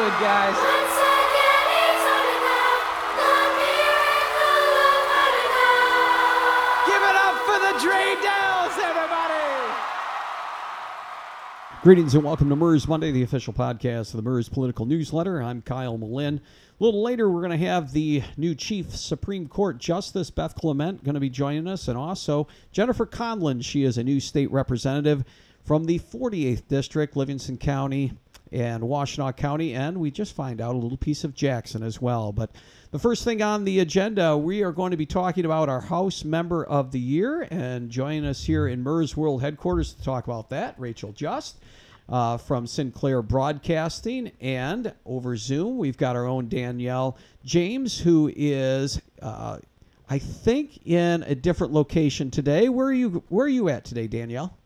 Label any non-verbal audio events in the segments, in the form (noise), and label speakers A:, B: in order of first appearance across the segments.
A: doing, guys?
B: Once again, it's on and out, the miracle of Hanukkah.
A: Give it up for the Dre Dells, everybody!
C: Greetings and welcome to MIRS Monday, the official podcast of the MIRS Political Newsletter. I'm Kyle Melinn. A little later, we're going to have the new Chief Supreme Court Justice, Beth Clement, going to be joining us, and also Jennifer Conlin. She is a new state representative from the 48th District, Livingston County and Washtenaw County, and we just find out a little piece of Jackson as well. But the first thing on the agenda, we are going to be talking about our House Member of the Year, and joining us here in MIRS World Headquarters to talk about that, Rachel Just uh, from Sinclair Broadcasting. And over Zoom, we've got our own Danielle James, who is, uh, I think, in a different location today. Where are you? Where are you at today, Danielle?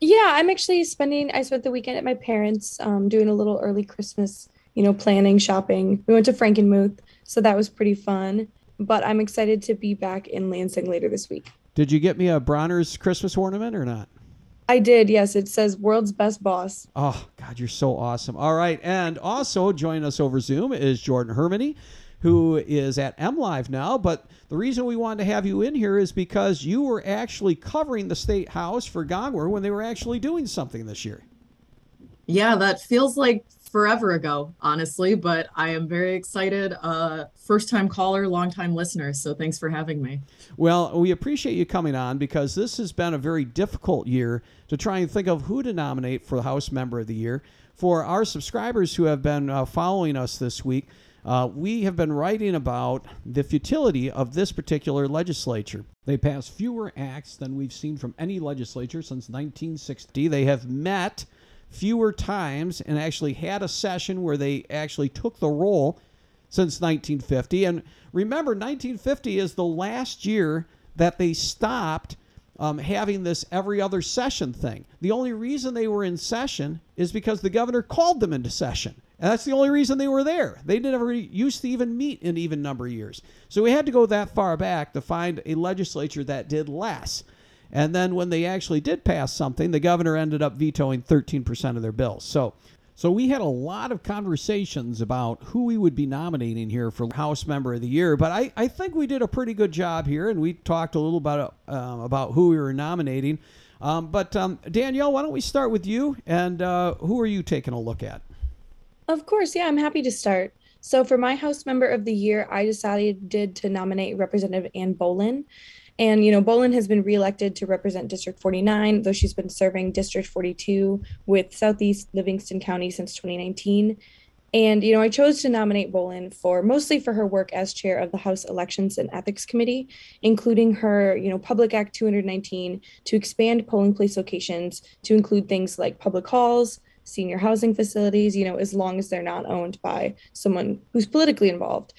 D: Yeah, I'm actually spending, I spent the weekend at my parents, um, doing a little early Christmas, you know, planning, shopping. We went to Frankenmuth, so that was pretty fun. But I'm excited to be back in Lansing later this week.
C: Did you get me a Bronner's Christmas ornament or not?
D: I did, yes. It says world's best boss.
C: Oh, God, you're so awesome. All right. And also joining us over Zoom is Jordan Hermany, who is at M Live now. But the reason we wanted to have you in here is because you were actually covering the State House for Gongwer when they were actually doing something this year.
E: Yeah, that feels like forever ago, honestly, but I am very excited. Uh, first time caller, long time listener. So thanks for having me.
C: Well, we appreciate you coming on because this has been a very difficult year to try and think of who to nominate for the House Member of the Year. For our subscribers who have been uh, following us this week, uh, we have been writing about the futility of this particular legislature. They passed fewer acts than we've seen from any legislature since 1960. They have met fewer times and actually had a session where they actually took the roll since 1950. And remember, 1950 is the last year that they stopped um, having this every other session thing. The only reason they were in session is because the governor called them into session. And that's the only reason they were there. They never used to even meet in even number years. So we had to go that far back to find a legislature that did less. And then when they actually did pass something, the governor ended up vetoing 13% of their bills. So so we had a lot of conversations about who we would be nominating here for House Member of the Year, but I, I think we did a pretty good job here, and we talked a little about uh, about who we were nominating. Um, but um, Danielle, why don't we start with you, and uh, who are you taking a look at?
D: Of course, yeah, I'm happy to start. So for my House Member of the Year, I decided to nominate Representative Ann Bollin. And, you know, Bollin has been reelected to represent District 49, though she's been serving District 42 with Southeast Livingston County since 2019. And, you know, I chose to nominate Bollin for mostly for her work as chair of the House Elections and Ethics Committee, including her, you know, Public Act 219 to expand polling place locations to include things like public halls, senior housing facilities, you know, as long as they're not owned by someone who's politically involved.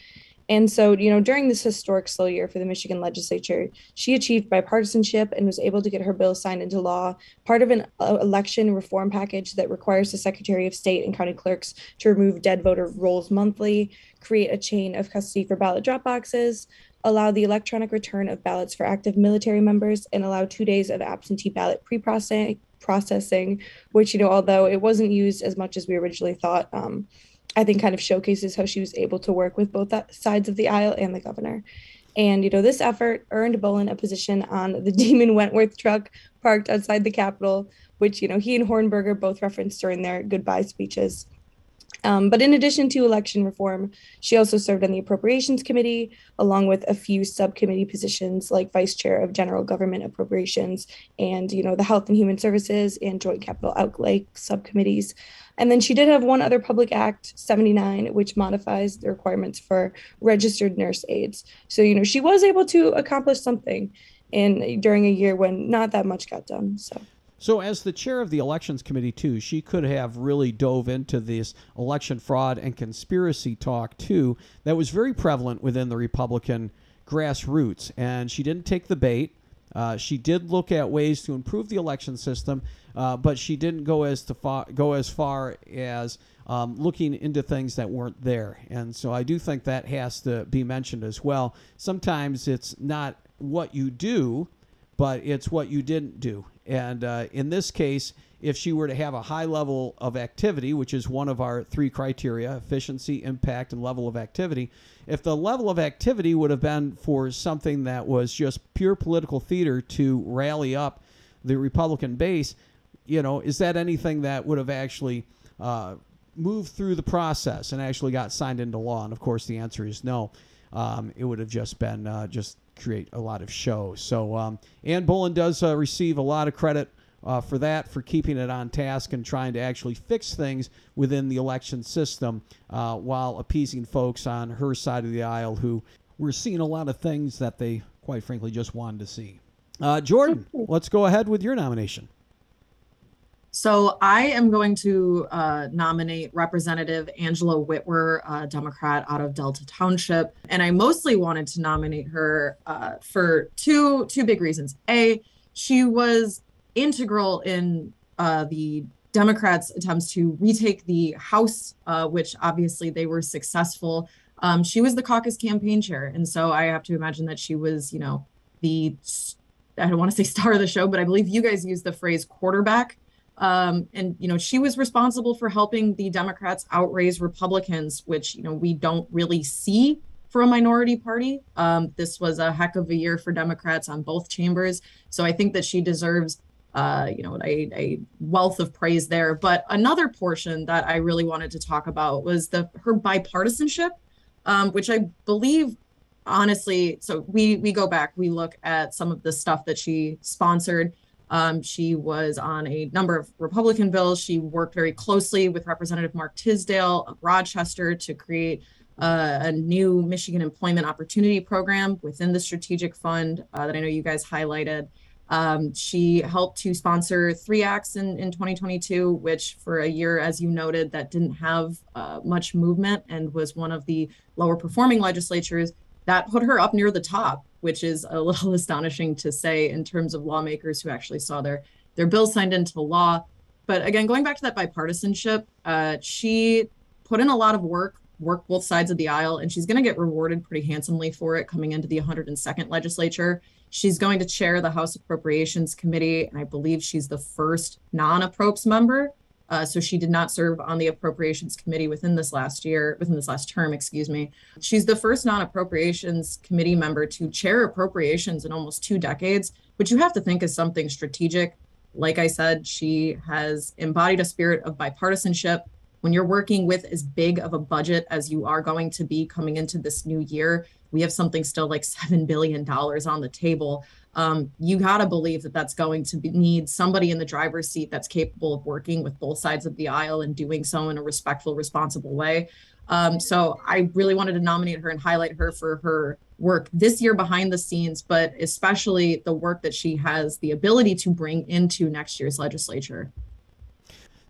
D: And so, you know, during this historic slow year for the Michigan legislature, she achieved bipartisanship and was able to get her bill signed into law, part of an uh, election reform package that requires the Secretary of State and county clerks to remove dead voter rolls monthly, create a chain of custody for ballot drop boxes, allow the electronic return of ballots for active military members, and allow two days of absentee ballot pre-processing processing, which, you know, although it wasn't used as much as we originally thought, um, I think kind of showcases how she was able to work with both sides of the aisle and the governor. And, you know, this effort earned Bollin a position on the (laughs) Demon Wentworth truck parked outside the Capitol, which, you know, he and Hornberger both referenced during their goodbye speeches. Um, but in addition to election reform, she also served on the Appropriations Committee, along with a few subcommittee positions like Vice Chair of General Government Appropriations and, you know, the Health and Human Services and Joint Capital Outlay subcommittees. And then she did have one other Public Act 79, which modifies the requirements for registered nurse aides. So, you know, she was able to accomplish something in during a year when not that much got done. So
C: So, as the chair of the elections committee, too, she could have really dove into this election fraud and conspiracy talk, too, that was very prevalent within the Republican grassroots. And she didn't take the bait. Uh, she did look at ways to improve the election system, uh, but she didn't go as to far, go as far as um, looking into things that weren't there. And so I do think that has to be mentioned as well. Sometimes it's not what you do, but it's what you didn't do. And uh, in this case, if she were to have a high level of activity, which is one of our three criteria efficiency, impact, and level of activity if the level of activity would have been for something that was just pure political theater to rally up the Republican base, you know, is that anything that would have actually uh, moved through the process and actually got signed into law? And of course, the answer is no. Um, it would have just been uh, just create a lot of show. So um, Ann does uh, receive a lot of credit uh, for that, for keeping it on task and trying to actually fix things within the election system uh, while appeasing folks on her side of the aisle who were seeing a lot of things that they, quite frankly, just wanted to see. Uh, Jordan, let's go ahead with your nomination.
E: So I am going to uh, nominate Representative Angela Witwer, a Democrat out of Delta Township, and I mostly wanted to nominate her uh, for two two big reasons. A, she was integral in uh, the Democrats' attempts to retake the House, uh, which obviously they were successful. Um, she was the caucus campaign chair, and so I have to imagine that she was, you know, the I don't want to say star of the show, but I believe you guys used the phrase quarterback. Um, and you know, she was responsible for helping the Democrats outraise Republicans, which you know we don't really see for a minority party. Um, this was a heck of a year for Democrats on both chambers, so I think that she deserves uh, you know, a, a wealth of praise there. But another portion that I really wanted to talk about was the her bipartisanship, um, which I believe honestly so we we go back we look at some of the stuff that she sponsored um, she was on a number of republican bills she worked very closely with representative mark Tisdel of rochester to create uh, a new michigan employment opportunity program within the strategic fund uh, that i know you guys highlighted um, she helped to sponsor three acts in, in 2022, which for a year, as you noted, that didn't have uh, much movement and was one of the lower performing legislatures. That put her up near the top, which is a (laughs) little astonishing to say in terms of lawmakers who actually saw their their bill signed into law. But again, going back to that bipartisanship, uh, she put in a lot of work, worked both sides of the aisle, and she's going to get rewarded pretty handsomely for it coming into the 102nd legislature. She's going to chair the House Appropriations Committee, and I believe she's the first non-approps member. Uh, so she did not serve on the Appropriations Committee within this last year, within this last term, excuse me. She's the first non-appropriations committee member to chair appropriations in almost two decades, which you have to think is something strategic. Like I said, she has embodied a spirit of bipartisanship. When you're working with as big of a budget as you are going to be coming into this new year, we have something still like $7 billion on the table. Um, you got to believe that that's going to be, need somebody in the driver's seat that's capable of working with both sides of the aisle and doing so in a respectful, responsible way. Um, so I really wanted to nominate her and highlight her for her work this year behind the scenes, but especially the work that she has the ability to bring into next year's legislature.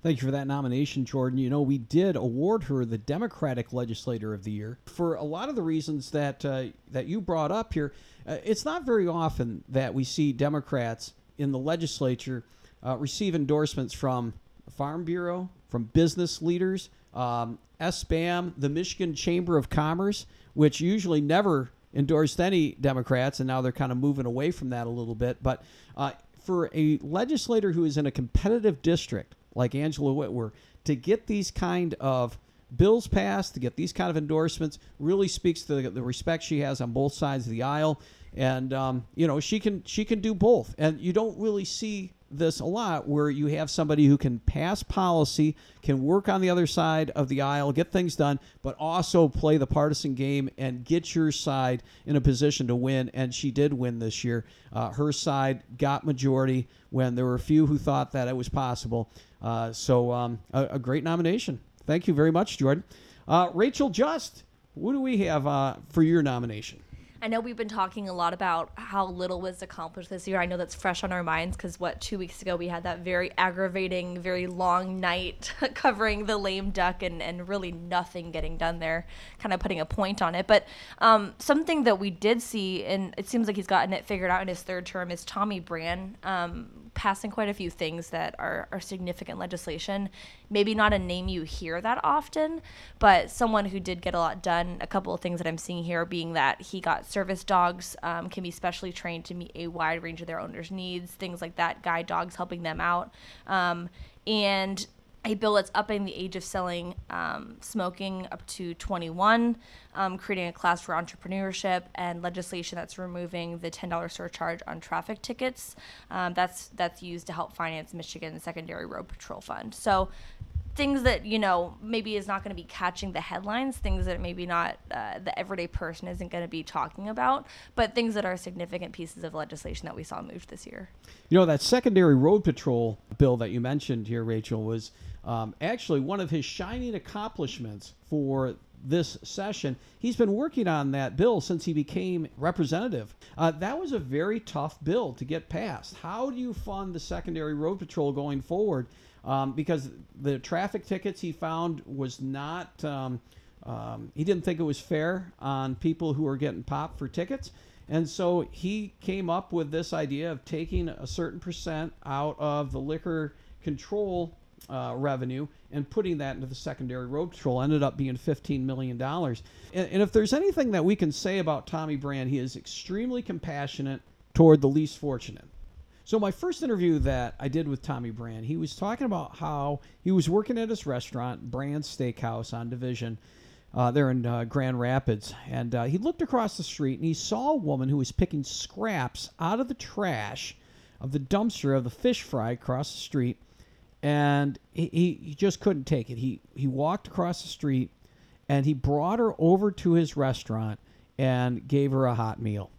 C: Thank you for that nomination, Jordan. You know, we did award her the Democratic Legislator of the Year for a lot of the reasons that uh, that you brought up here. Uh, it's not very often that we see Democrats in the legislature uh, receive endorsements from Farm Bureau, from business leaders, um, SBAM, the Michigan Chamber of Commerce, which usually never endorsed any Democrats, and now they're kind of moving away from that a little bit. But uh, for a legislator who is in a competitive district like Angela Witwer to get these kind of bills passed, to get these kind of endorsements, really speaks to the, the respect she has on both sides of the aisle. And um, you know she can she can do both, and you don't really see this a lot where you have somebody who can pass policy, can work on the other side of the aisle, get things done, but also play the partisan game and get your side in a position to win. And she did win this year. Uh, her side got majority when there were a few who thought that it was possible. Uh, so um, a, a, great nomination. Thank you very much, Jordan. Uh, Rachel Just, what do we have uh, for your nomination?
F: I know we've been talking a lot about how little was accomplished this year. I know that's fresh on our minds because what two weeks ago we had that very aggravating, very long night (laughs) covering the lame duck and and really nothing getting done there, kind of putting a point on it. But um, something that we did see, and it seems like he's gotten it figured out in his third term, is Tommy Brann um, passing quite a few things that are, are significant legislation. Maybe not a name you hear that often, but someone who did get a lot done. A couple of things that I'm seeing here being that he got service dogs um, can be specially trained to meet a wide range of their owners' needs, things like that, guide dogs helping them out. Um, and a bill that's upping the age of selling um, smoking up to 21, um, creating a class for entrepreneurship, and legislation that's removing the $10 surcharge on traffic tickets. Um, that's that's used to help finance Michigan's secondary road patrol fund. So things that you know maybe is not going to be catching the headlines things that maybe not uh, the everyday person isn't going to be talking about but things that are significant pieces of legislation that we saw moved this year
C: You know, that secondary road patrol bill that you mentioned here, Rachel, was um, actually one of his shining accomplishments for this session. He's been working on that bill since he became representative. Uh, that was a very tough bill to get passed. How do you fund the secondary road patrol going forward? Um, because the traffic tickets he found was not. Um, um, he didn't think it was fair on people who were getting popped for tickets. And so he came up with this idea of taking a certain percent out of the liquor control uh, revenue and putting that into the secondary road patrol. Ended up being $15 million. And, and if there's anything that we can say about Tommy Brann, he is extremely compassionate toward the least fortunate. So my first interview that I did with Tommy Brann, he was talking about how he was working at his restaurant, Brand Steakhouse on Division, uh, there in uh, Grand Rapids, and uh, he looked across the street and he saw a woman who was picking scraps out of the trash of the dumpster of the fish fry across the street, and he, he, just couldn't take it. He he walked across the street, and he brought her over to his restaurant and gave her a hot meal.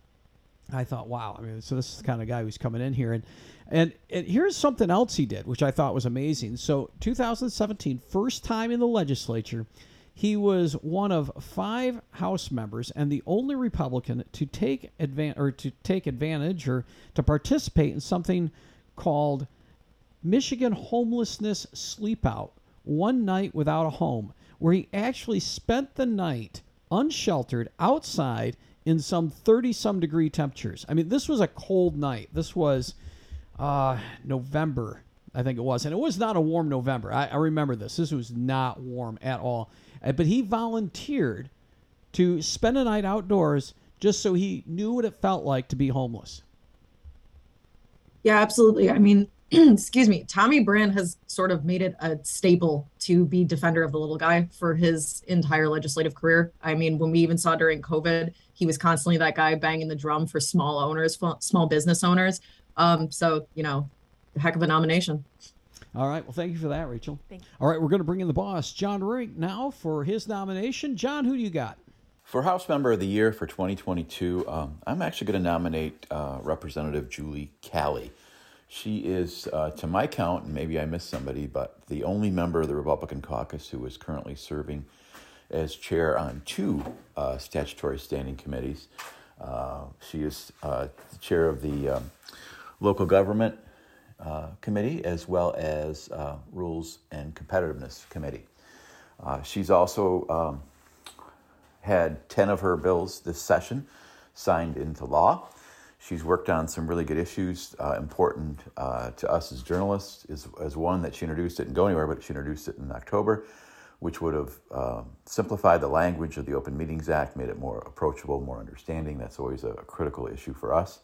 C: I thought, wow. I mean, so this is the kind of guy who's coming in here, and and and here's something else he did, which I thought was amazing. So 2017, first time in the legislature, he was one of five House members and the only Republican to take or to take advantage or to participate in something called Michigan Homelessness sleepout, one night without a home, where he actually spent the night unsheltered outside in some 30 some degree temperatures. I mean, this was a cold night. This was uh, November, I think it was. And it was not a warm November. I, I remember this. This was not warm at all. Uh, But he volunteered to spend a night outdoors just so he knew what it felt like to be homeless.
E: Yeah, absolutely. I mean, (clears throat) excuse me, Tommy Brann has sort of made it a staple to be defender of the little guy for his entire legislative career. I mean, when we even saw during COVID, he was constantly that guy banging the drum for small owners, small business owners. Um, so you know, heck of a nomination.
C: All right. Well, thank you for that, Rachel.
F: Thank you.
C: All right. We're going to bring in the boss, John Reurink, now for his nomination. John, who do you got?
G: For House Member of the Year for 2022, um, I'm actually going to nominate uh, Representative Julie Calley. She is, uh, to my count, and maybe I missed somebody, but the only member of the Republican caucus who is currently serving as chair on two uh, statutory standing committees. Uh, she is uh, the chair of the um, local government uh, committee as well as uh, rules and competitiveness committee. She's also um, had 10 of her bills this session signed into law. She's worked on some really good issues, uh, important uh, to us as journalists, is, as one that she introduced didn't go anywhere, but she introduced it in October, which would have uh, simplified the language of the Open Meetings Act, made it more approachable, more understanding. That's always a, a critical issue for us.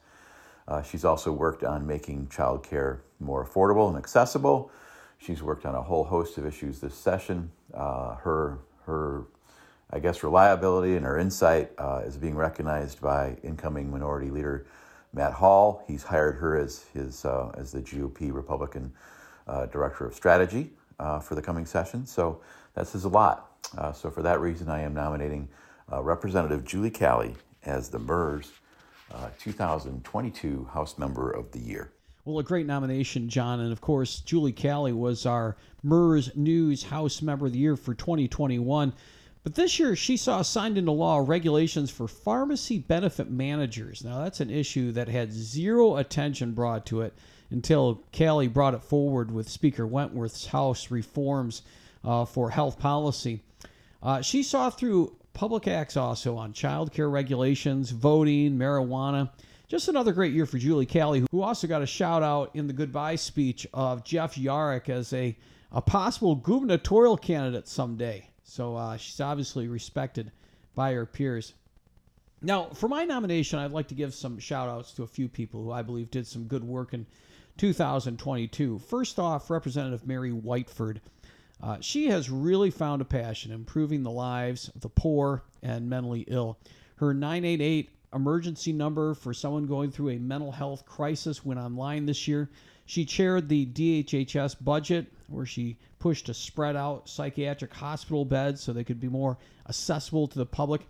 G: Uh, she's also worked on making childcare more affordable and accessible. She's worked on a whole host of issues this session. Uh, her her I guess, reliability and her insight uh, is being recognized by incoming Minority Leader Matt Hall. He's hired her as his uh, as the GOP Republican uh, Director of Strategy uh, for the coming session. So that says a lot. Uh, so for that reason, I am nominating uh, Representative Julie Calley as the MIRS 2022 House Member of the Year.
C: Well, a great nomination, John. And of course, Julie Calley was our MIRS News House Member of the Year for 2021. But this year, she saw signed into law regulations for pharmacy benefit managers. Now, that's an issue that had zero attention brought to it until Calley brought it forward with Speaker Wentworth's House reforms uh, for health policy. Uh, she saw through public acts also on child care regulations, voting, marijuana. just another great year for Julie Calley, who also got a shout out in the goodbye speech of Jeff Yaroch as a, a possible gubernatorial candidate someday. So uh, she's obviously respected by her peers. Now, for my nomination, I'd like to give some shout outs to a few people who I believe did some good work in 2022. First off, Representative Mary Whiteford. Uh, she has really found a passion improving the lives of the poor and mentally ill. Her 988 emergency number for someone going through a mental health crisis went online this year. She chaired the DHHS budget, where she pushed to spread out psychiatric hospital beds so they could be more accessible to the public.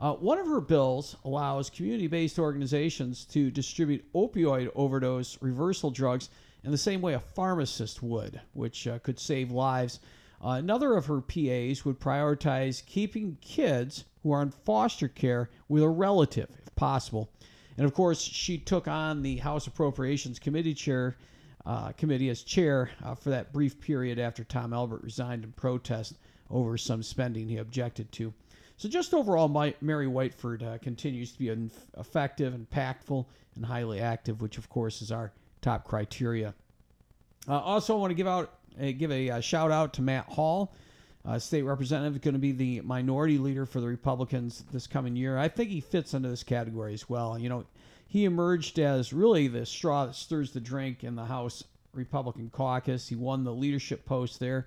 C: Uh, one of her bills allows community based organizations to distribute opioid overdose reversal drugs in the same way a pharmacist would, which uh, could save lives. Uh, another of her PAs would prioritize keeping kids who are in foster care with a relative, if possible. And of course, she took on the House Appropriations Committee chair uh, committee as chair uh, for that brief period after Tom Albert resigned in protest over some spending he objected to. So, just overall, my, Mary Whiteford uh, continues to be an effective, impactful, and highly active, which of course is our top criteria. Uh, also, I want to give out uh, give a, shout out to Matt Hall, uh, state representative, going to be the minority leader for the Republicans this coming year. I think he fits into this category as well. You know, he emerged as really the straw that stirs the drink in the House Republican caucus. He won the leadership post there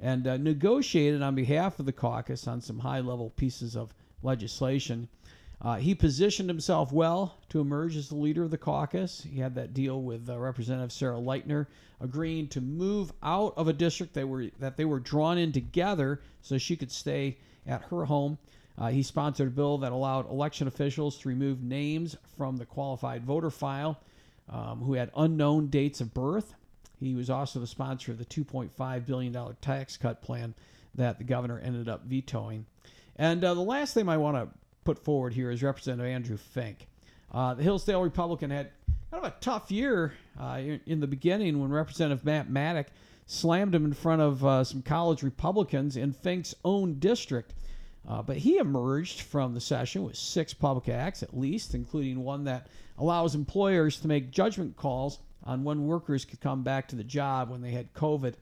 C: and uh, negotiated on behalf of the caucus on some high level pieces of legislation. Uh, he positioned himself well to emerge as the leader of the caucus. He had that deal with uh, Representative Sarah Lightner, agreeing to move out of a district they were that they were drawn in together, so she could stay at her home. Uh, he sponsored a bill that allowed election officials to remove names from the qualified voter file um, who had unknown dates of birth. He was also the sponsor of the $2.5 billion tax cut plan that the governor ended up vetoing. And uh, the last thing I want to put forward here is Representative Andrew Fink. Uh, the Hillsdale Republican had kind of a tough year uh, in the beginning when Representative Matt Maddock slammed him in front of uh, some college Republicans in Fink's own district. Uh, but he emerged from the session with six public acts at least, including one that allows employers to make judgment calls on when workers could come back to the job when they had COVID.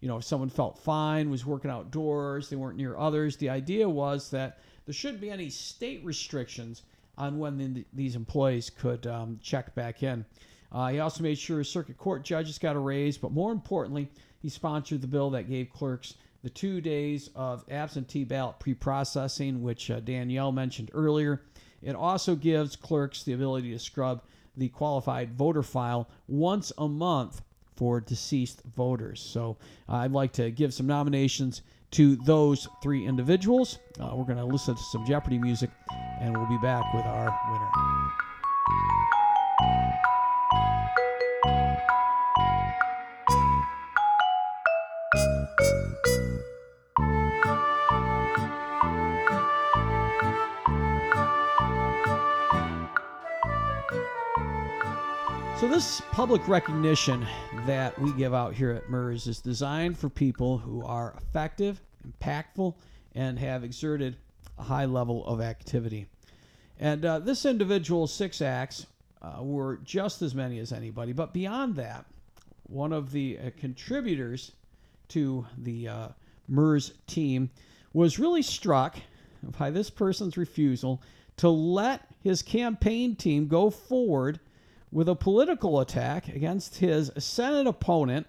C: You know, if someone felt fine, was working outdoors, they weren't near others. The idea was that there shouldn't be any state restrictions on when the, these employees could um, check back in. Uh, he also made sure circuit court judges got a raise, but more importantly, he sponsored the bill that gave clerks the two days of absentee ballot pre-processing, which uh, Danielle mentioned earlier. It also gives clerks the ability to scrub the qualified voter file once a month for deceased voters. So uh, I'd like to give some nominations to those three individuals. Uh, we're going to listen to some Jeopardy music, and we'll be back with our winner. So, this public recognition that we give out here at MIRS is designed for people who are effective, impactful, and have exerted a high level of activity. And uh, this individual's six acts uh, were just as many as anybody. But beyond that, one of the uh, contributors to the uh, MIRS team was really struck by this person's refusal to let his campaign team go forward with a political attack against his Senate opponent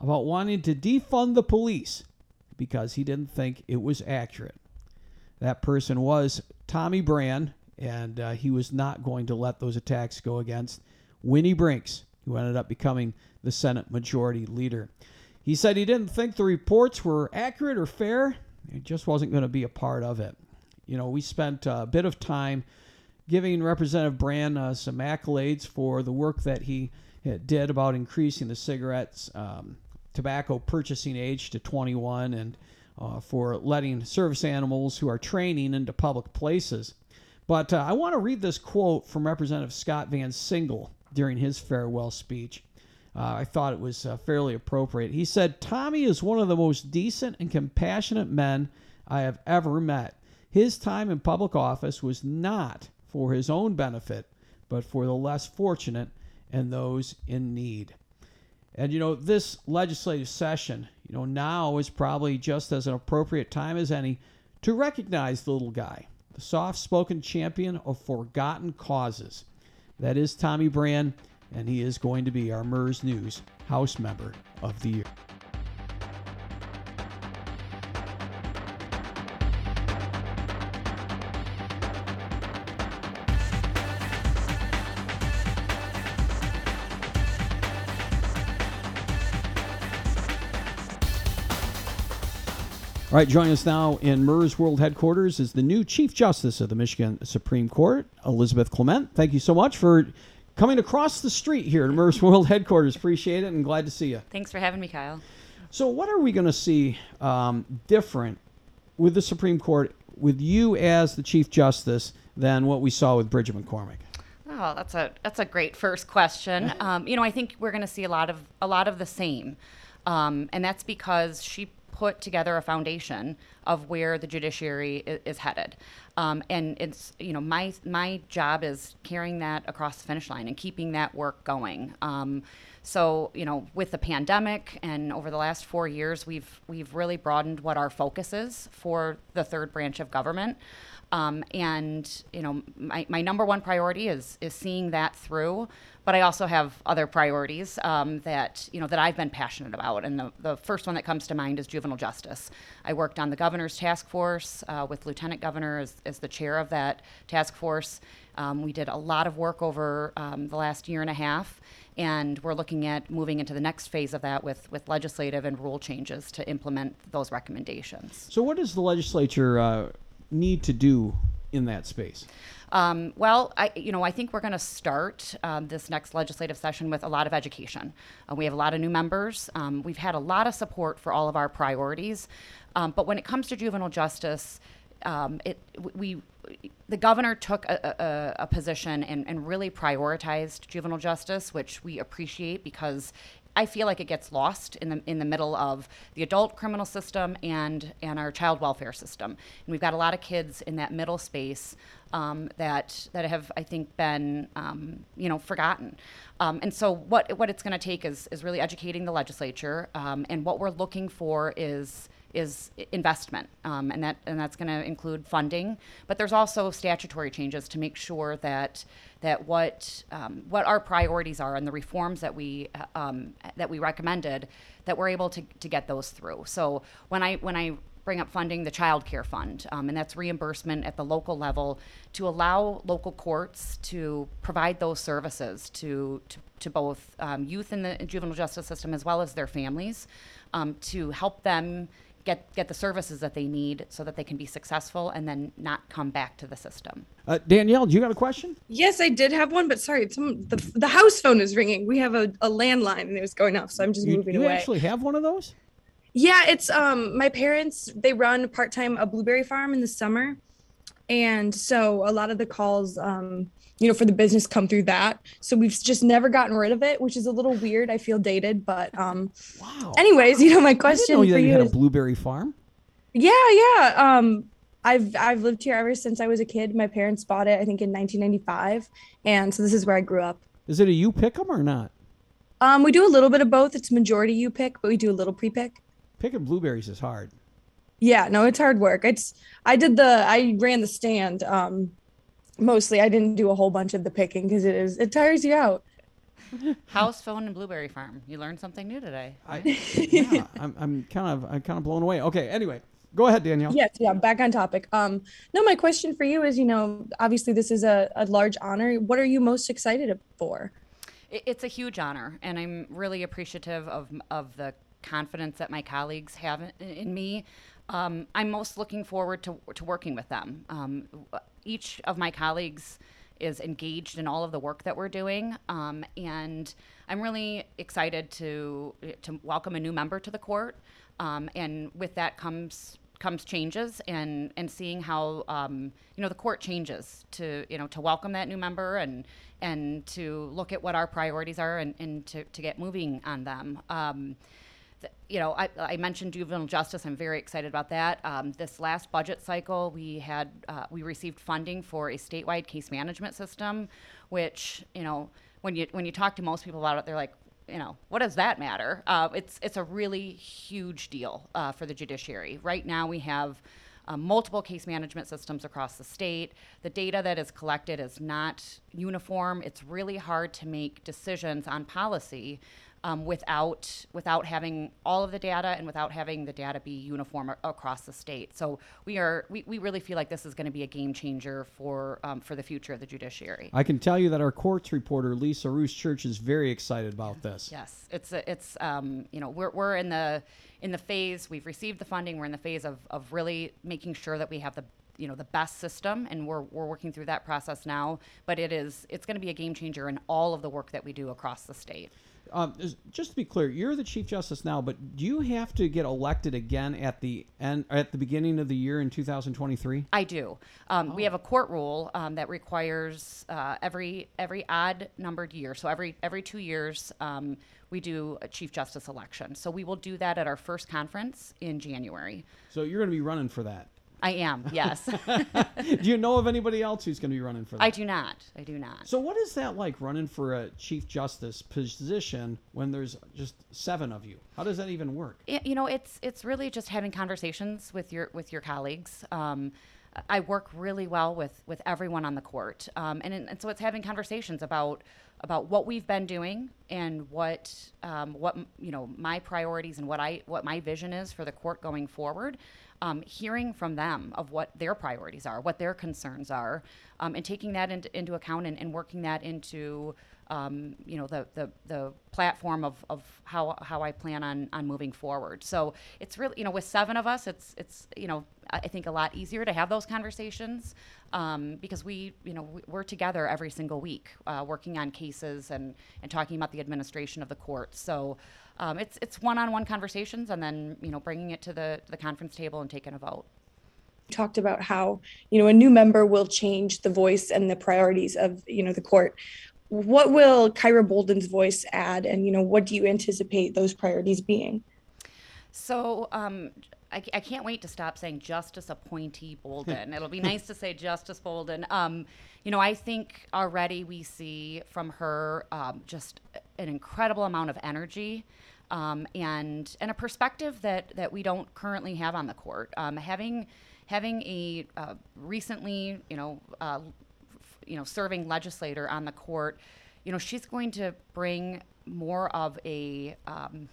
C: about wanting to defund the police because he didn't think it was accurate. That person was Tommy Brann, and uh, he was not going to let those attacks go against Winnie Brinks, who ended up becoming the Senate Majority Leader. He said he didn't think the reports were accurate or fair. He just wasn't going to be a part of it. You know, we spent a bit of time giving Representative Brann uh, some accolades for the work that he did about increasing the cigarettes um, tobacco purchasing age to 21 and uh, for letting service animals who are training into public places. But uh, I want to read this quote from Representative Scott VanSingel during his farewell speech. Uh, I thought it was uh, fairly appropriate. He said, Tommy is one of the most decent and compassionate men I have ever met. His time in public office was not for his own benefit, but for the less fortunate and those in need. And you know, this legislative session, you know, now is probably just as an appropriate time as any to recognize the little guy, the soft spoken champion of forgotten causes. That is Tommy Brann, and he is going to be our MIRS News House Member of the Year. Right, joining us now in MIRS World Headquarters is the new Chief Justice of the Michigan Supreme Court, Elizabeth Clement. Thank you so much for coming across the street here at MIRS World Headquarters. Appreciate it and glad to see you.
H: Thanks for having me, Kyle.
C: So, what are we going to see um, different with the Supreme Court with you as the Chief Justice than what we saw with Bridget McCormack?
H: Oh, that's a that's a great first question. Um, you know, I think we're going to see a lot of a lot of the same, um, and that's because she put together a foundation of where the judiciary is, headed, um, and it's you know my my job is carrying that across the finish line and keeping that work going. Um, so you know, with the pandemic and over the last four years, we've we've really broadened what our focus is for the third branch of government. Um, and you know, my, my number one priority is is seeing that through. But I also have other priorities um, that you know that I've been passionate about. And the, the first one that comes to mind is juvenile justice. I worked on the governor's task force uh, with Lieutenant Governor as, as the chair of that task force. Um, we did a lot of work over um, the last year and a half, and we're looking at moving into the next phase of that with with legislative and rule changes to implement those recommendations.
C: So, what does the legislature uh, need to do in that space?
H: Um, well, I, you know, I think we're going to start um, this next legislative session with a lot of education. Uh, we have a lot of new members. Um, we've had a lot of support for all of our priorities, um, but when it comes to juvenile justice, um, it we the governor took a, a, a position and, and really prioritized juvenile justice, which we appreciate because I feel like it gets lost in the in the middle of the adult criminal system and and our child welfare system. And we've got a lot of kids in that middle space um, that that have I think been um, you know forgotten. Um, and so what what it's going to take is is really educating the legislature. Um, and what we're looking for is is investment, um, and that and that's going to include funding. But there's also statutory changes to make sure that that what um, what our priorities are and the reforms that we um, that we recommended that we're able to, to get those through. So when I when I bring up funding the child care fund, um, and that's reimbursement at the local level to allow local courts to provide those services to, to, to both um, youth in the juvenile justice system as well as their families um, to help them get, get the services that they need so that they can be successful and then not come back to the system.
C: Uh, Danielle, do you got a question?
D: Yes, I did have one, but sorry, some the, the house phone is ringing. We have a, a landline and it was going off, so I'm just
C: You,
D: moving
C: you
D: away.
C: You actually have one of those?
D: Yeah, it's um my parents they run part time a blueberry farm in the summer, and so a lot of the calls um you know for the business come through that. So we've just never gotten rid of it, which is a little weird. I feel dated, but um.
C: Wow.
D: Anyways, you know my
C: I didn't
D: question
C: know
D: for
C: you
D: you
C: had a blueberry farm.
D: yeah yeah um. I've I've lived here ever since I was a kid. My parents bought it I think in 1995, and so this is where I grew up.
C: Is it a you pick 'em or not?
D: Um, we do a little bit of both. It's majority you pick, but we do a little pre pick.
C: Picking blueberries is hard.
D: Yeah, no, it's hard work. It's I did the I ran the stand um mostly. I didn't do a whole bunch of the picking because it is it tires you out. (laughs)
H: House phone and blueberry farm. You learned something new today.
C: I, yeah, I'm, I'm kind of I'm kind of blown away. Okay, anyway, go ahead, Danielle.
D: Yes, yeah, back on topic. Um no, my question for you is, you know, obviously this is a, a large honor. What are you most excited for?
H: It's a huge honor, and I'm really appreciative of of the confidence that my colleagues have in, in me. Um, I'm most looking forward to to working with them. Um, each of my colleagues is engaged in all of the work that we're doing, um, and I'm really excited to to welcome a new member to the court. Um, and with that comes comes changes and and seeing how um, you know the court changes to you know to welcome that new member and and to look at what our priorities are and, and to, to get moving on them. Um, you know, I, I mentioned juvenile justice. I'm very excited about that. Um, this last budget cycle, we had uh, we received funding for a statewide case management system, which you know, when you when you talk to most people about it, they're like, you know, what does that matter? Uh, it's it's a really huge deal uh, for the judiciary. Right now, we have um, multiple case management systems across the state. The data that is collected is not uniform. It's really hard to make decisions on policy um, without without having all of the data and without having the data be uniform a- across the state. So we are we, we really feel like this is going to be a game changer for um, for the future of the judiciary.
C: I can tell you that our courts reporter Lisa Roos Church is very excited about this.
H: Yes, it's a, it's um, you know we're, we're in the in the phase we've received the funding. We're in the phase of, of really making sure that we have the you know the best system, and we're, we're working through that process now. But it is it's going to be a game changer in all of the work that we do across the state.
C: Um, just to be clear, you're the chief justice now, but do you have to get elected again at the end at the beginning of the year in 2023?
H: I do. Um, We have a court rule um, that requires uh, every every odd numbered year, so every every two years, um, we do a chief justice election. So we will do that at our first conference in January.
C: So you're going to be running for that.
H: I am, yes. (laughs)
C: do you know of anybody else who's going to be running for that?
H: I do not. I do not.
C: So what is that like running for a chief justice position when there's just seven of you? How does that even work?
H: Y- you know it's it's really just having conversations with your with your colleagues um, i work really well with with everyone on the court um, and, and so it's having conversations about about what we've been doing and what um, what you know my priorities and what i what my vision is for the court going forward um, hearing from them of what their priorities are what their concerns are um, and taking that into, into account and, and working that into um, you know the, the the platform of, of how how I plan on on moving forward. So it's really you know with seven of us, it's it's you know I think a lot easier to have those conversations um, because we you know we- we're together every single week uh, working on cases and and talking about the administration of the court. So. Um, it's it's one-on-one conversations, and then you know bringing it to the the conference table and taking a vote.
D: talked about how you know a new member will change the voice and the priorities of you know the court what will kyra bolden's voice add and you know what do you anticipate those priorities being
H: So um, I, I can't wait to stop saying Justice Appointee Bolden. It'll be (laughs) nice to say Justice Bolden. Um, you know, I think already we see from her um, just an incredible amount of energy. Um, and and a perspective that, that we don't currently have on the court. Um, having having a uh, recently, you know, uh, f- you know, serving legislator on the court, you know, she's going to bring more of a um,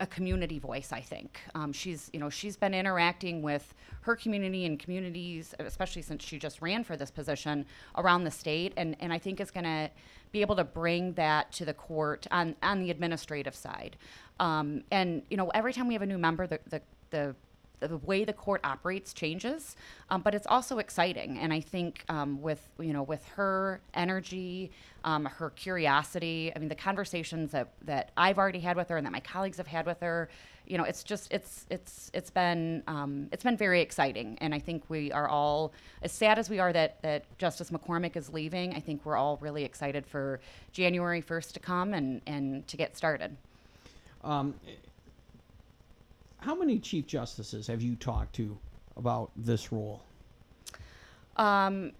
H: a community voice. I think um, she's you know she's been interacting with her community and communities, especially since she just ran for this position around the state, and and I think is going to be able to bring that to the court on on the administrative side. Um, and you know every time we have a new member, the the, the the way the court operates changes, um, but it's also exciting. And I think um, with you know with her energy, um, her curiosity, I mean the conversations that that I've already had with her and that my colleagues have had with her, you know, it's just it's it's it's been um, it's been very exciting. And I think we are all as sad as we are that that Justice McCormack is leaving. I think we're all really excited for January first to come and and to get started.
C: Um, how many chief justices have you talked to about this role?
H: Um,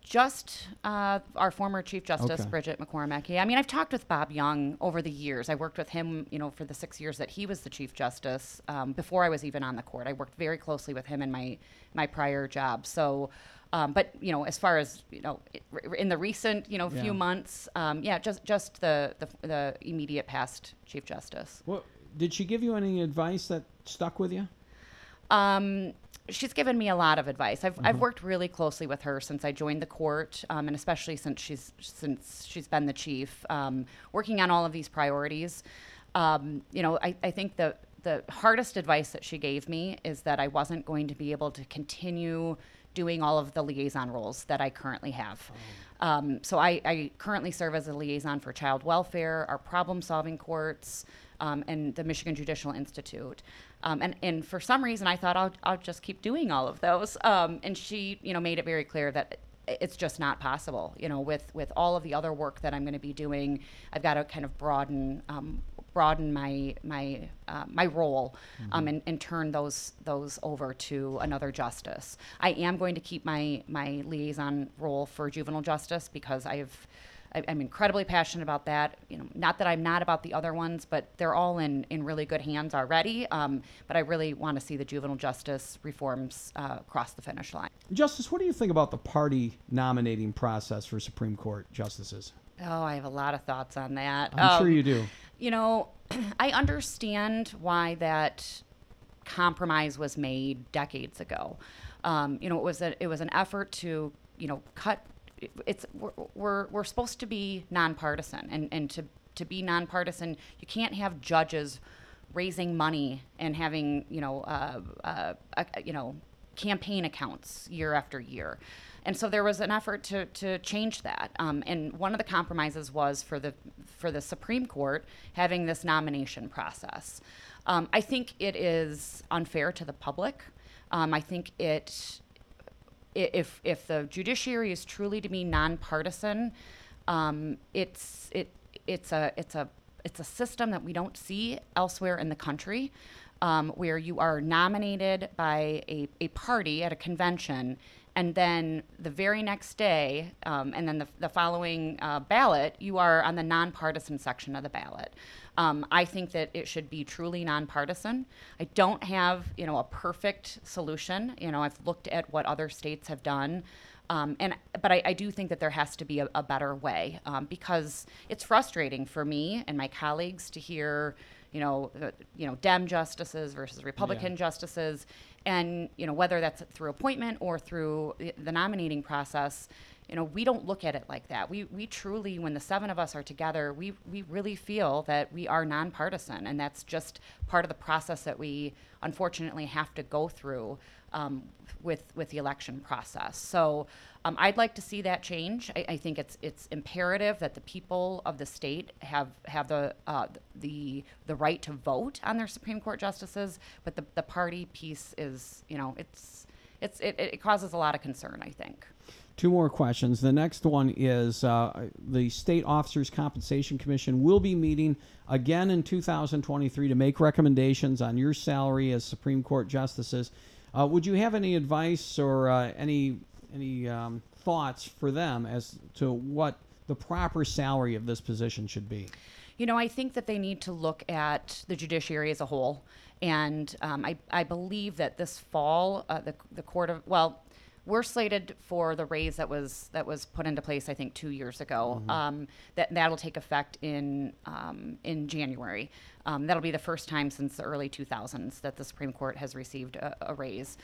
H: just uh, our former Chief Justice,
C: Okay.
H: Bridget McCormack. I mean, I've talked with Bob Young over the years. I worked with him, you know, for the six years that he was the Chief Justice um, before I was even on the court. I worked very closely with him in my my prior job. So, um, but you know, as far as you know, in the recent you know
C: Yeah.
H: few months, um, yeah, just just the, the the immediate past Chief Justice.
C: What did she give you any advice that stuck with you?
H: Um, she's given me a lot of advice. I've, I've worked really closely with her since I joined the court, um, and especially since she's since she's been the chief, um, working on all of these priorities. Um, you know, I, I think the the hardest advice that she gave me is that I wasn't going to be able to continue doing all of the liaison roles that I currently have. Um, so I, I currently serve as a liaison for child welfare, our problem-solving courts, um, and the Michigan Judicial Institute. Um, and, and for some reason, I thought I'll, I'll just keep doing all of those. Um, and she, you know, made it very clear that it's just not possible. You know, with with all of the other work that I'm going to be doing, I've got to kind of broaden um, broaden my my uh, my role um, and, and turn those those over to another justice. I am going to keep my my liaison role for juvenile justice because I've I- I'm incredibly passionate about that. You know, not that I'm not about the other ones, but they're all in, in really good hands already. Um, but I really want to see the juvenile justice reforms uh, cross the finish line.
C: Justice, what do you think about the party nominating process for Supreme Court justices?
H: Oh, I have a lot of thoughts on that.
C: I'm sure
H: Um,
C: you do.
H: You know, (clears throat) I understand why that compromise was made decades ago. Um, you know, it was a, it was an effort to you know cut. It's we're we're, we're supposed to be nonpartisan, and and to to be nonpartisan, you can't have judges raising money and having you know uh, uh, uh, you know campaign accounts year after year. And so there was an effort to, to change that. Um, and one of the compromises was for the for the Supreme Court having this nomination process. Um, I think it is unfair to the public. Um, I think it if if the judiciary is truly to be nonpartisan, um, it's it it's a it's a it's a system that we don't see elsewhere in the country, um, where you are nominated by a, a party at a convention, and then the very next day, um, and then the, the following uh, ballot, you are on the nonpartisan section of the ballot. Um, I think that it should be truly nonpartisan. I don't have, you know, a perfect solution. You know, I've looked at what other states have done, um, and but I, I do think that there has to be a, a better way um, because it's frustrating for me and my colleagues to hear, you know, the, you know, Dem justices versus Republican justices, and you know whether that's through appointment or through the, nominating process you know we don't look at it like that. We we truly when the seven of us are together we we really feel that we are nonpartisan and that's just part of the process that we unfortunately have to go through um, with with the election process. So um, I'd like to see that change I, I think it's it's imperative that the people of the state have have the uh, the the right to vote on their Supreme Court justices but the, the party piece is you know it's it's it, it causes a lot of concern I think
C: Two more questions. The next one is uh, the State Officers Compensation Commission will be meeting again in 2023 to make recommendations on your salary as Supreme Court justices. Uh, would you have any advice or uh, any any um, thoughts for them as to what the proper salary of this position should be?
H: You know, I think that they need to look at the judiciary as a whole. And um, I, I believe that this fall, uh, the, the Court of, well, we're slated for the raise that was that was put into place, I think, two years ago. Um, that that'll take effect in um, in January. Um, that'll be the first time since the early 2000s that the Supreme Court has received a, a raise.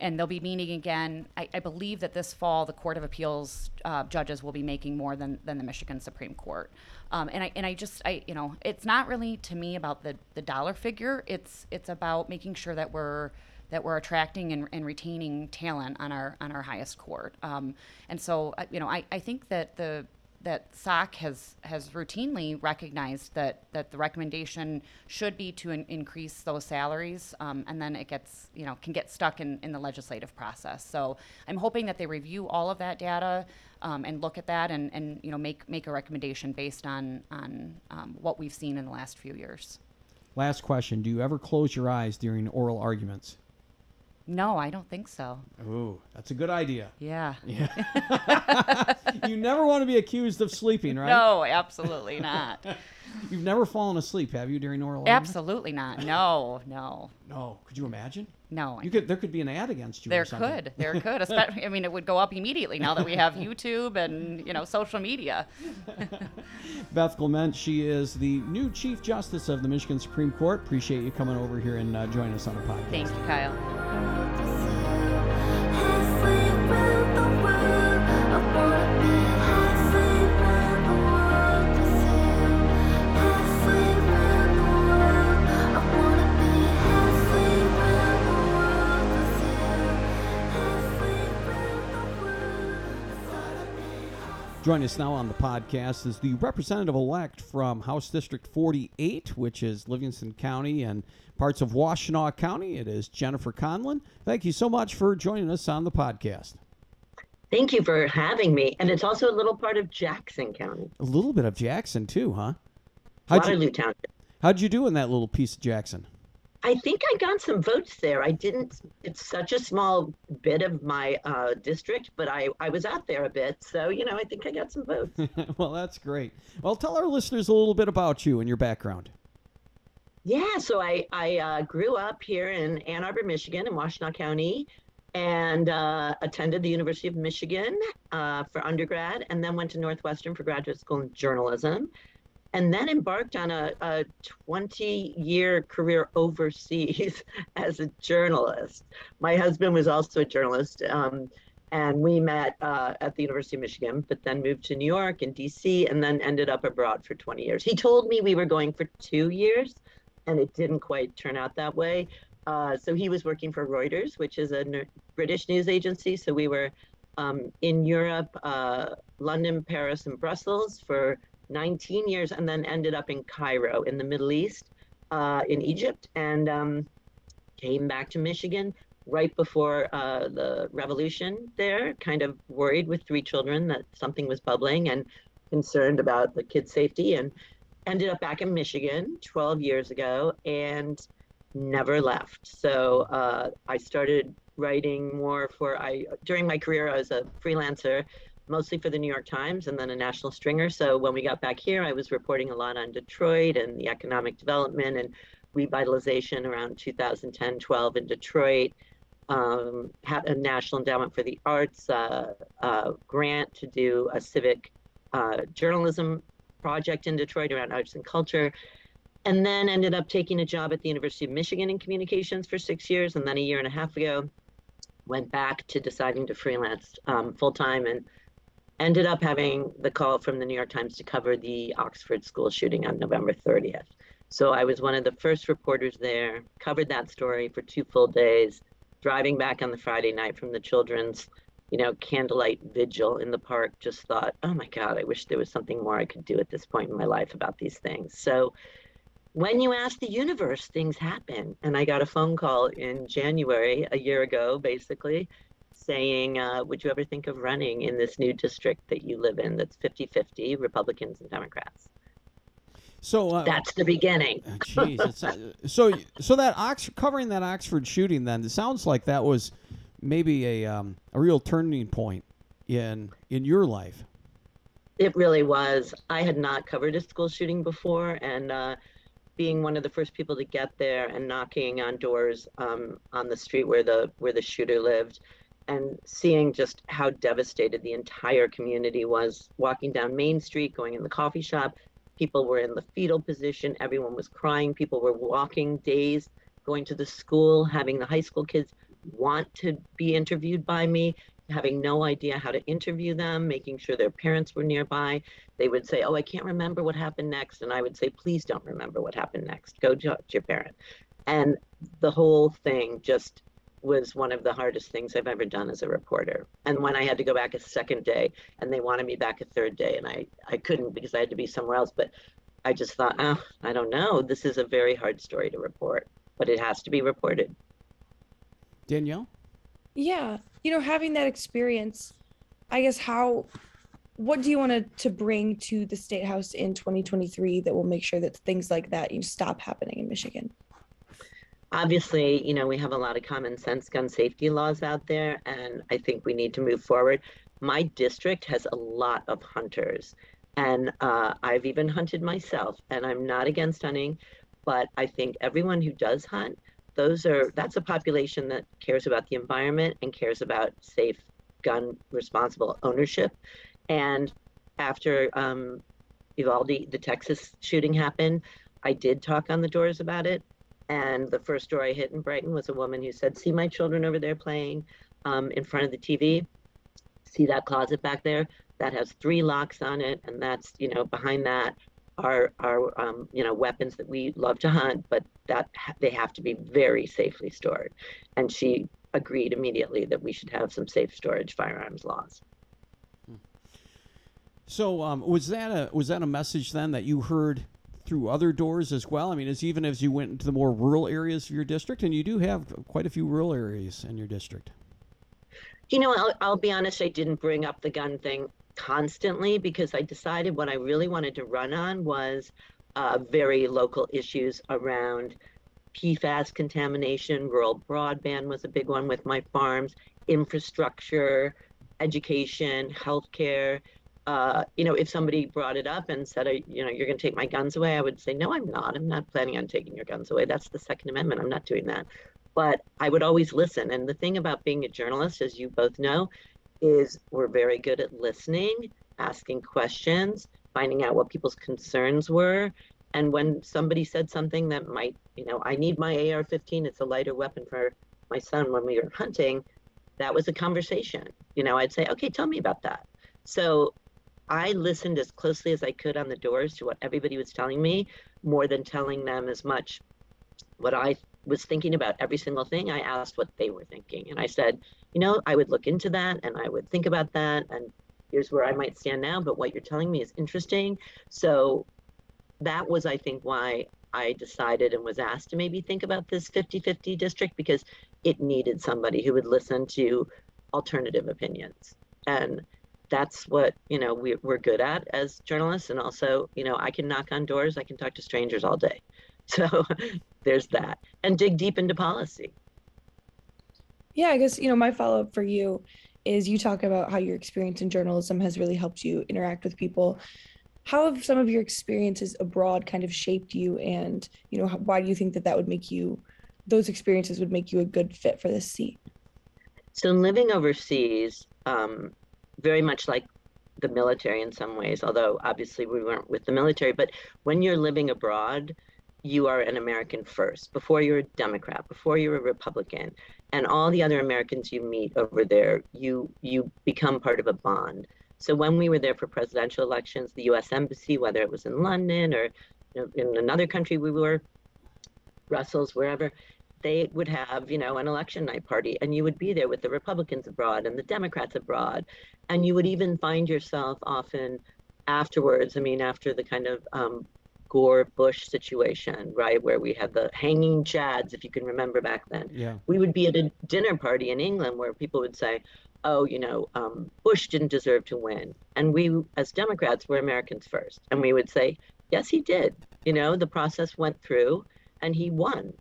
H: And they'll be meeting again. I, I believe that this fall the Court of Appeals uh, judges will be making more than, than the Michigan Supreme Court. Um, and I and I just I you know it's not really to me about the the dollar figure. It's it's about making sure that we're that we're attracting and, and retaining talent on our on our highest court. Um, and so uh, you know I, I think that the that SOC has has routinely recognized that that the recommendation should be to in, increase those salaries, um, and then it gets you know can get stuck in, in the legislative process. So I'm hoping that they review all of that data um, and look at that and, and you know make make a recommendation based on on um, what we've seen in the last few years.
C: Last question: Do you ever close your eyes during oral arguments?
H: No, I don't think so.
C: Ooh, that's a good idea.
H: Yeah. Yeah. (laughs)
C: you never want to be accused of sleeping, right?
H: No, absolutely not. (laughs)
C: You've never fallen asleep, have you, during oral
H: absolutely not. No, no,
C: No. Could you imagine?
H: no.
C: You could. There could be an ad against you.
H: There could, there could. Especially, I mean, it would go up immediately now that we have YouTube and you know social media. (laughs)
C: Beth Clement, she is the new Chief Justice of the Michigan Supreme Court. Appreciate you coming over here and uh, joining us on the podcast.
H: Thank you, Kyle.
C: Joining us now on the podcast is the representative elect from House District 48, which is Livingston County and parts of Washtenaw County. It is Jennifer Conlin. Thank you so much for joining us on the podcast.
I: Thank you for having me. And it's also a little part of Jackson County.
C: A little bit of Jackson, too, huh? How'd you-
I: Waterloo Township.
C: How'd you do in that little piece of Jackson?
I: I think I got some votes there. I didn't. It's such a small bit of my uh, district, but I I was out there a bit, so you know I think I got some votes. (laughs)
C: well, that's great. Well, tell our listeners a little bit about you and your background.
I: Yeah, so I I uh, grew up here in Ann Arbor, Michigan, in Washtenaw County, and uh, attended the University of Michigan uh, for undergrad, and then went to Northwestern for graduate school in journalism, and then embarked on a, a 20-year career overseas (laughs) as a journalist. My husband was also a journalist. Um, and we met uh, at the University of Michigan, but then moved to New York and DC, and then ended up abroad for 20 years. He told me we were going for two years, and it didn't quite turn out that way. Uh, so he was working for Reuters, which is a British news agency. So we were um, in Europe, uh, London, Paris, and Brussels for 19 years, and then ended up in Cairo in the Middle East, uh, in Egypt, and um, came back to Michigan right before uh, the revolution there, kind of worried with three children that something was bubbling and concerned about the kids' safety, and ended up back in Michigan 12 years ago and never left. So uh, I started writing more for I during my career I was a freelancer mostly for the New York Times and then a national stringer. So when we got back here, I was reporting a lot on Detroit and the economic development and revitalization around 2010 12 in Detroit. Um, had a National Endowment for the Arts uh, uh, grant to do a civic uh, journalism project in Detroit around arts and culture. And then ended up taking a job at the University of Michigan in communications for six years. And then a year and a half ago, went back to deciding to freelance um, full time and ended up having the call from the New York Times to cover the Oxford school shooting on November 30th. So I was one of the first reporters there, covered that story for two full days, driving back on the Friday night from the children's, you know, candlelight vigil in the park. Just thought, oh my God, I wish there was something more I could do at this point in my life about these things. So when you ask the universe, things happen. And I got a phone call in January, a year ago, basically, saying, uh, Would you ever think of running in this new district that you live in that's 50 50 Republicans and Democrats?
C: So uh,
I: That's the beginning.
C: Jeez, it's, uh, so so that Ox covering that Oxford shooting then it sounds like that was maybe a um, a real turning point in in your life.
I: It really was. I had not covered a school shooting before, and uh, being one of the first people to get there and knocking on doors um, on the street where the where the shooter lived, and seeing just how devastated the entire community was. Walking down Main Street, going in the coffee shop, people were in the fetal position. Everyone was crying. People were walking days, going to the school, having the high school kids want to be interviewed by me having no idea how to interview them, making sure their parents were nearby. They would say, Oh, I can't remember what happened next. And I would say, Please don't remember what happened next. Go to your parent. And the whole thing just was one of the hardest things I've ever done as a reporter. And when I had to go back a second day and they wanted me back a third day and I, I couldn't because I had to be somewhere else. But I just thought, oh, I don't know. This is a very hard story to report, but it has to be reported.
C: Danielle?
D: Yeah, you know, having that experience, I guess how what do you want to, to bring to the state house in 2023 that will make sure that things like that you stop happening in Michigan?
I: Obviously, you know, we have a lot of common sense gun safety laws out there, and I think we need to move forward. My district has a lot of hunters, and uh, I've even hunted myself, and I'm not against hunting, but I think everyone who does hunt, those are that's a population that cares about the environment and cares about safe gun responsible ownership. And after um, the Texas shooting happened, I did talk on the doors about it. And the first door I hit in Brighton was a woman who said, See my children over there playing um, in front of the TV? See that closet back there? That has three locks on it. And that's, you know, behind that are, are um, you know, weapons that we love to hunt, but that ha- they have to be very safely stored. And she agreed immediately that we should have some safe storage firearms laws.
C: So um, was that a was that a message then that you heard through other doors as well? I mean, as even as you went into the more rural areas of your district, and you do have quite a few rural areas in your district.
I: You know, I'll, I'll be honest, I didn't bring up the gun thing constantly because I decided what I really wanted to run on was uh, very local issues around PFAS contamination, rural broadband was a big one with my farms, infrastructure, education, healthcare. Uh, you know, if somebody brought it up and said, you know, you're going to take my guns away, I would say, no, I'm not. I'm not planning on taking your guns away. That's the Second Amendment. I'm not doing that. But I would always listen. And the thing about being a journalist, as you both know, is we're very good at listening, asking questions, finding out what people's concerns were. And when somebody said something that might, you know, I need my AR 15, it's a lighter weapon for my son when we were hunting, that was a conversation. You know, I'd say, okay, tell me about that. So I listened as closely as I could on the doors to what everybody was telling me, more than telling them as much what I was thinking about every single thing. I asked what they were thinking. And I said, you know, I would look into that and I would think about that. And here's where I might stand now, but what you're telling me is interesting. So that was, I think, why I decided and was asked to maybe think about this 50 50 district because it needed somebody who would listen to alternative opinions. And that's what you know we, we're good at as journalists and also you know i can knock on doors i can talk to strangers all day (laughs) so there's that and dig deep into policy
D: Yeah, I guess, you know, my follow up for you is you talk about how your experience in journalism has really helped you interact with people. How have some of your experiences abroad kind of shaped you? And, you know, why do you think that that would make you, those experiences would make you a good fit for this seat?
I: so living overseas um, very much like the military in some ways although obviously we weren't with the military but when you're living abroad you are an american first. Before you're a democrat before you're a republican and all the other americans you meet over there you you become part of a bond. So when we were there for presidential elections the us embassy whether it was in london or you know, in another country we were brussels wherever they would have, you know, an election night party, and you would be there with the Republicans abroad and the Democrats abroad, and you would even find yourself often afterwards. I mean, after the kind of um, Gore Bush situation, right, where we had the hanging chads, if you can remember back then.
C: Yeah.
I: We would be at a dinner party in England where people would say, "Oh, you know, um, Bush didn't deserve to win," and we, as Democrats, were Americans first, and we would say, "Yes, he did." You know, the process went through, and he won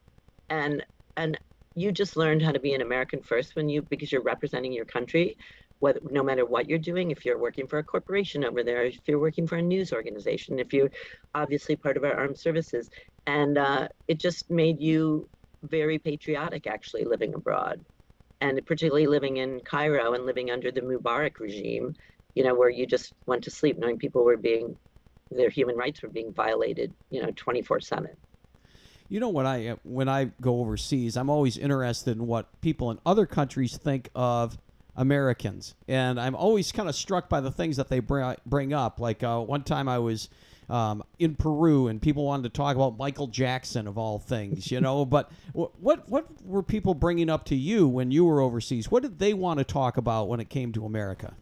I: and and you just learned how to be an American first when you because you're representing your country, no matter what you're doing, if you're working for a corporation over there, if you're working for a news organization, if you're obviously part of our armed services, and uh, it just made you very patriotic actually living abroad, and particularly living in Cairo and living under the Mubarak regime, you know, where you just went to sleep knowing people were being their human rights were being violated, you know, 24 seven.
C: You know what I when I go overseas, I'm always interested in what people in other countries think of Americans, and I'm always kind of struck by the things that they bring bring up. Like uh, one time I was um, in Peru, and people wanted to talk about Michael Jackson of all things, you know. but (laughs) wh- what what were people bringing up to you when you were overseas? What did they want to talk about when it came to America?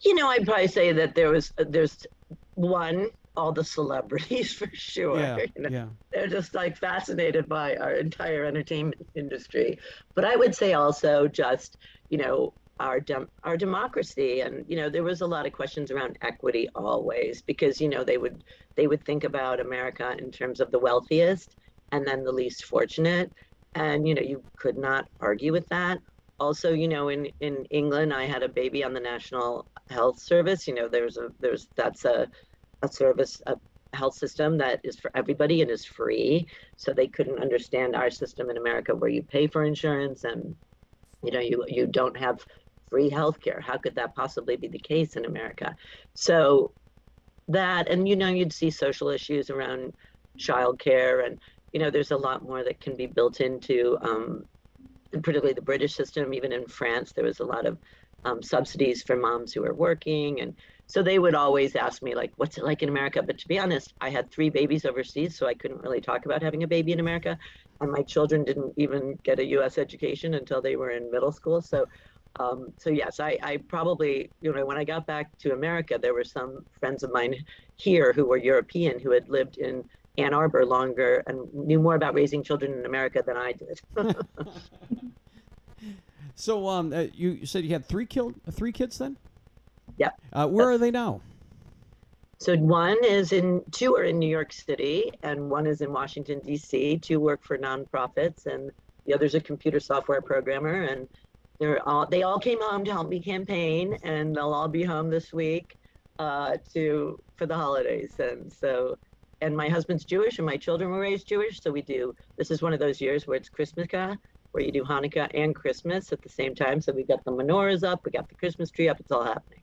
I: You know, I'd probably say that there was there's one all the celebrities (laughs) for sure.
C: Yeah,
I: you know?
C: yeah.
I: They're just like fascinated by our entire entertainment industry. But I would say also just, you know, our dem- our democracy and you know there was a lot of questions around equity always because you know they would they would think about America in terms of the wealthiest and then the least fortunate and you know you could not argue with that also you know in in England I had a baby on the National Health Service you know there's a there's that's a a service a health system that is for everybody and is free. So they couldn't understand our system in america where you pay for insurance and you know you you don't have free health care how could that possibly be the case in america? So that and you know you'd see social issues around childcare and you know there's a lot more that can be built into um, particularly the british system. Even in france there was a lot of um, subsidies for moms who are working and so they would always ask me like what's it like in america? But to be honest i had three babies overseas so i couldn't really talk about having a baby in america. And my children didn't even get a us education until they were in middle school. So um, so yes I, I probably you know when i got back to america there were some friends of mine here who were european who had lived in ann arbor longer and knew more about raising children in america than i did. (laughs)
C: So um, uh, you said you had three killed three kids then?
I: Yep.
C: Uh, where are they now?
I: So one is in two are in New York City, and one is in Washington D.C. Two work for nonprofits, and the other's a computer software programmer. And they're all they all came home to help me campaign, and they'll all be home this week uh, to for the holidays. And so, and my husband's Jewish, and my children were raised Jewish, so we do. This is one of those years where it's Christmas, where you do Hanukkah and Christmas at the same time. So we got the menorahs up, we got the Christmas tree up. It's all happening.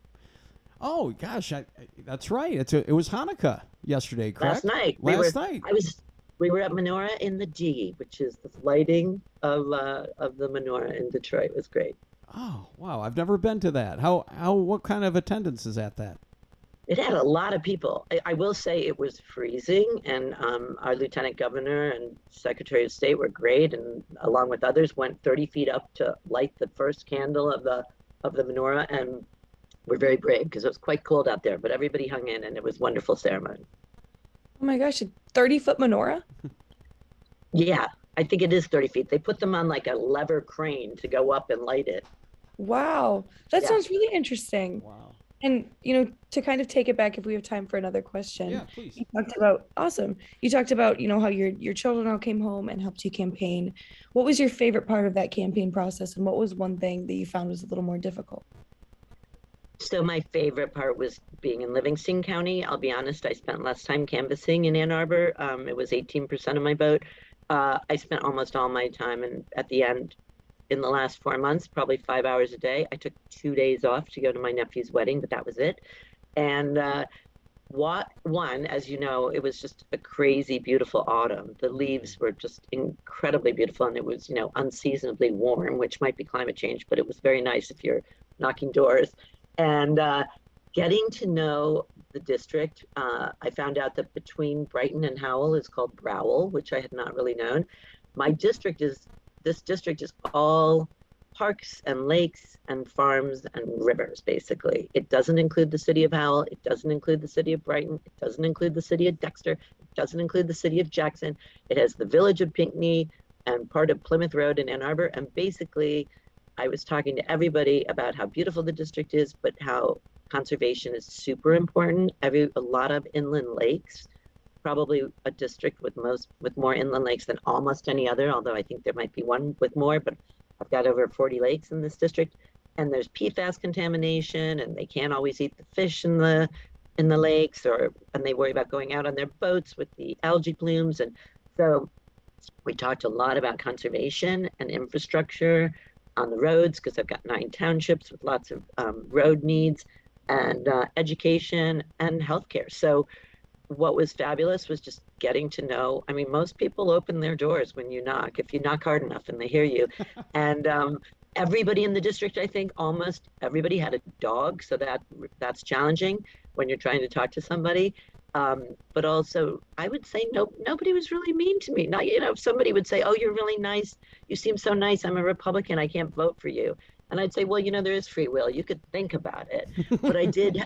C: Oh gosh, I, I- that's right. It's a, it was Hanukkah yesterday, correct?
I: Last night. we
C: Last
I: were,
C: night.
I: I was. We were at Menorah in the D, which is the lighting of uh, of the menorah in Detroit. It was great.
C: Oh wow, I've never been to that. How how what kind of attendance is at that?
I: It had a lot of people. I, I will say it was freezing, and um, our lieutenant governor and secretary of state were great, and along with others, went 30 feet up to light the first candle of the of the menorah, and were very brave because it was quite cold out there. But everybody hung in, and it was wonderful ceremony.
D: Oh my gosh, a 30 foot menorah? (laughs)
I: Yeah, I think it is 30 feet. They put them on like a lever crane to go up and light it.
D: Wow. That
I: Yeah.
D: sounds really interesting.
C: Wow.
D: And, you know, to kind of take it back, if we have time for another question,
C: Yeah, please.
D: you talked about, awesome. You talked about, you know, how your, your children all came home and helped you campaign. What was your favorite part of that campaign process? And what was one thing that you found was a little more difficult?
I: So my favorite part was being in Livingston County. I'll be honest, I spent less time canvassing in Ann Arbor. Um, it was 18% of my vote. Uh, I spent almost all my time, and at the end, in the last four months, probably five hours a day. I took two days off to go to my nephew's wedding, but that was it. And uh, what one, as you know, it was just a crazy, beautiful autumn. The leaves were just incredibly beautiful, and it was, you know, unseasonably warm, which might be climate change, but it was very nice if you're knocking doors and uh, getting to know the district, uh, I found out that between Brighton and Howell is called Browell, which I had not really known. My district is this district is all parks and lakes and farms and rivers, basically. It doesn't include the city of Howell. It doesn't include the city of Brighton. It doesn't include the city of Dexter. It doesn't include the city of Jackson. It has the village of Pinckney and part of Plymouth Road in Ann Arbor. And basically, I was talking to everybody about how beautiful the district is, but how conservation is super important. Every a lot of inland lakes, probably a district with most with more inland lakes than almost any other. Although I think there might be one with more, but I've got over 40 lakes in this district, and there's PFAS contamination, and they can't always eat the fish in the in the lakes, or and they worry about going out on their boats with the algae blooms, and so we talked a lot about conservation and infrastructure on the roads because I've got nine townships with lots of um, road needs and uh, education and healthcare. So, what was fabulous was just getting to know. I mean, most people open their doors when you knock, if you knock hard enough and they hear you. (laughs) and um, everybody in the district, I think, almost everybody had a dog, so that that's challenging when you're trying to talk to somebody. Um, but also, I would say no, nobody was really mean to me. Not, you know, if somebody would say, "Oh, you're really nice. You seem so nice. I'm a Republican. I can't vote for you," and I'd say, "Well, you know, there is free will. You could think about it." But I did.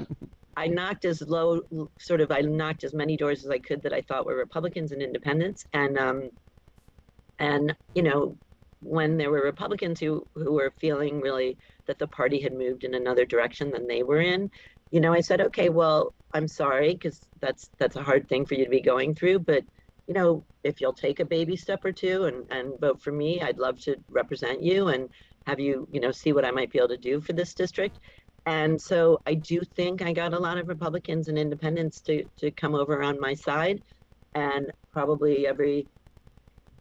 I: I knocked as low, sort of, I knocked as many doors as I could that I thought were Republicans and independents, and um, and you know, when there were Republicans who who were feeling really that the party had moved in another direction than they were in, you know, I said, okay, well, I'm sorry because that's that's a hard thing for you to be going through, but you know, if you'll take a baby step or two and and vote for me, I'd love to represent you and have you, you know, see what I might be able to do for this district. And so I do think I got a lot of Republicans and independents to to come over on my side, and probably every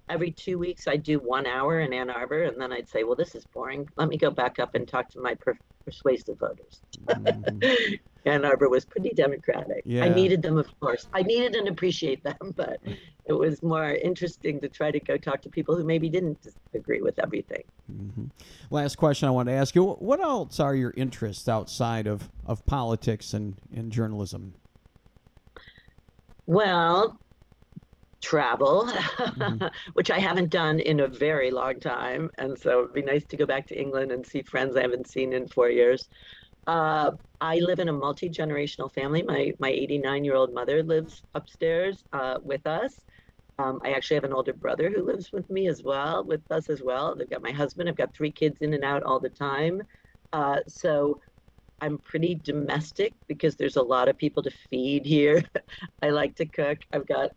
I: every two weeks I'd do one hour in Ann Arbor, and then I'd say, well, this is boring. Let me go back up and talk to my per- persuasive voters. Mm-hmm. (laughs) Ann Arbor was pretty democratic.
C: Yeah.
I: I needed them, of course. I needed and appreciate them, (laughs) but it was more interesting to try to go talk to people who maybe didn't agree with everything. Mm-hmm.
C: Last question I want to ask you: What else are your interests outside of, of politics and, and journalism?
I: Well, travel,
C: Mm-hmm. (laughs)
I: which I haven't done in a very long time. And so it'd be nice to go back to England and see friends I haven't seen in four years. Uh, I live in a multi generational family. My my 89 year old mother lives upstairs uh, with us. Um, I actually have an older brother who lives with me as well, with us as well. They've got my husband. I've got three kids in and out all the time. Uh, so I'm pretty domestic because there's a lot of people to feed here. (laughs) I like to cook. I've got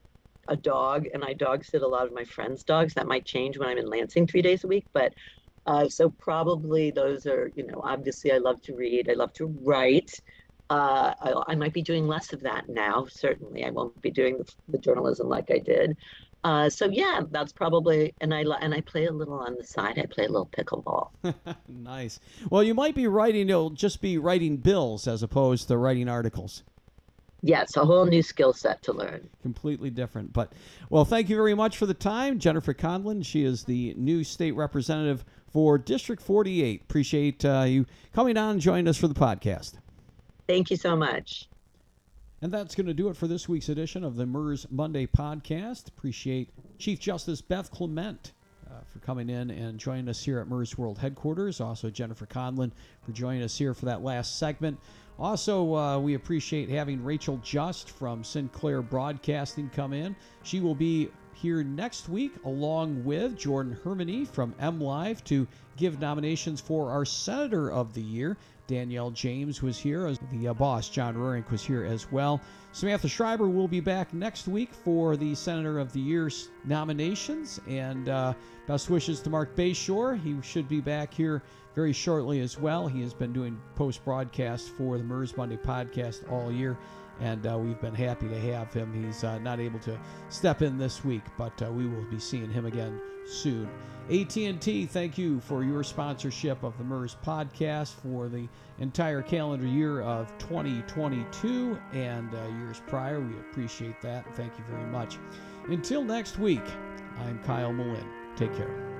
I: a dog and I dog sit a lot of my friends' dogs. That might change when I'm in Lansing three days a week, but uh, so probably those are, you know, obviously I love to read. I love to write. Uh, I, I might be doing less of that now. Certainly, I won't be doing the, the journalism like I did. Uh, so yeah, that's probably and I and I play a little on the side. I play a little pickleball. (laughs)
C: nice. Well, you might be writing. You'll just be writing bills as opposed to writing articles.
I: Yeah, it's a whole new skill set to learn.
C: Completely different. But well, thank you very much for the time, Jennifer Conlin. She is the new state representative for District 48. Appreciate uh, you coming on and joining us for the podcast.
I: Thank you so much.
C: And that's going to do it for this week's edition of the MIRS Monday podcast. Appreciate Chief Justice Beth Clement uh, for coming in and joining us here at MIRS World Headquarters. Also, Jennifer Conlin for joining us here for that last segment. Also, uh, we appreciate having Rachel Just from Sinclair Broadcasting come in. She will be here next week along with Jordyn Hermani from M Live to give nominations for our Senator of the Year. Danielle James was here. As the uh, boss, John Reurink, was here as well. Samantha Schreiber will be back next week for the Senator of the Year's nominations. And uh, best wishes to Mark Bayshore. He should be back here very shortly as well. He has been doing post broadcast for the MIRS Monday podcast all year. And uh, we've been happy to have him. He's uh, not able to step in this week, but uh, we will be seeing him again soon. AT&T, thank you for your sponsorship of the MIRS podcast for the entire calendar year of 2022 and uh, years prior. We appreciate that. Thank you very much. Until next week, I'm Kyle Melinn. Take care.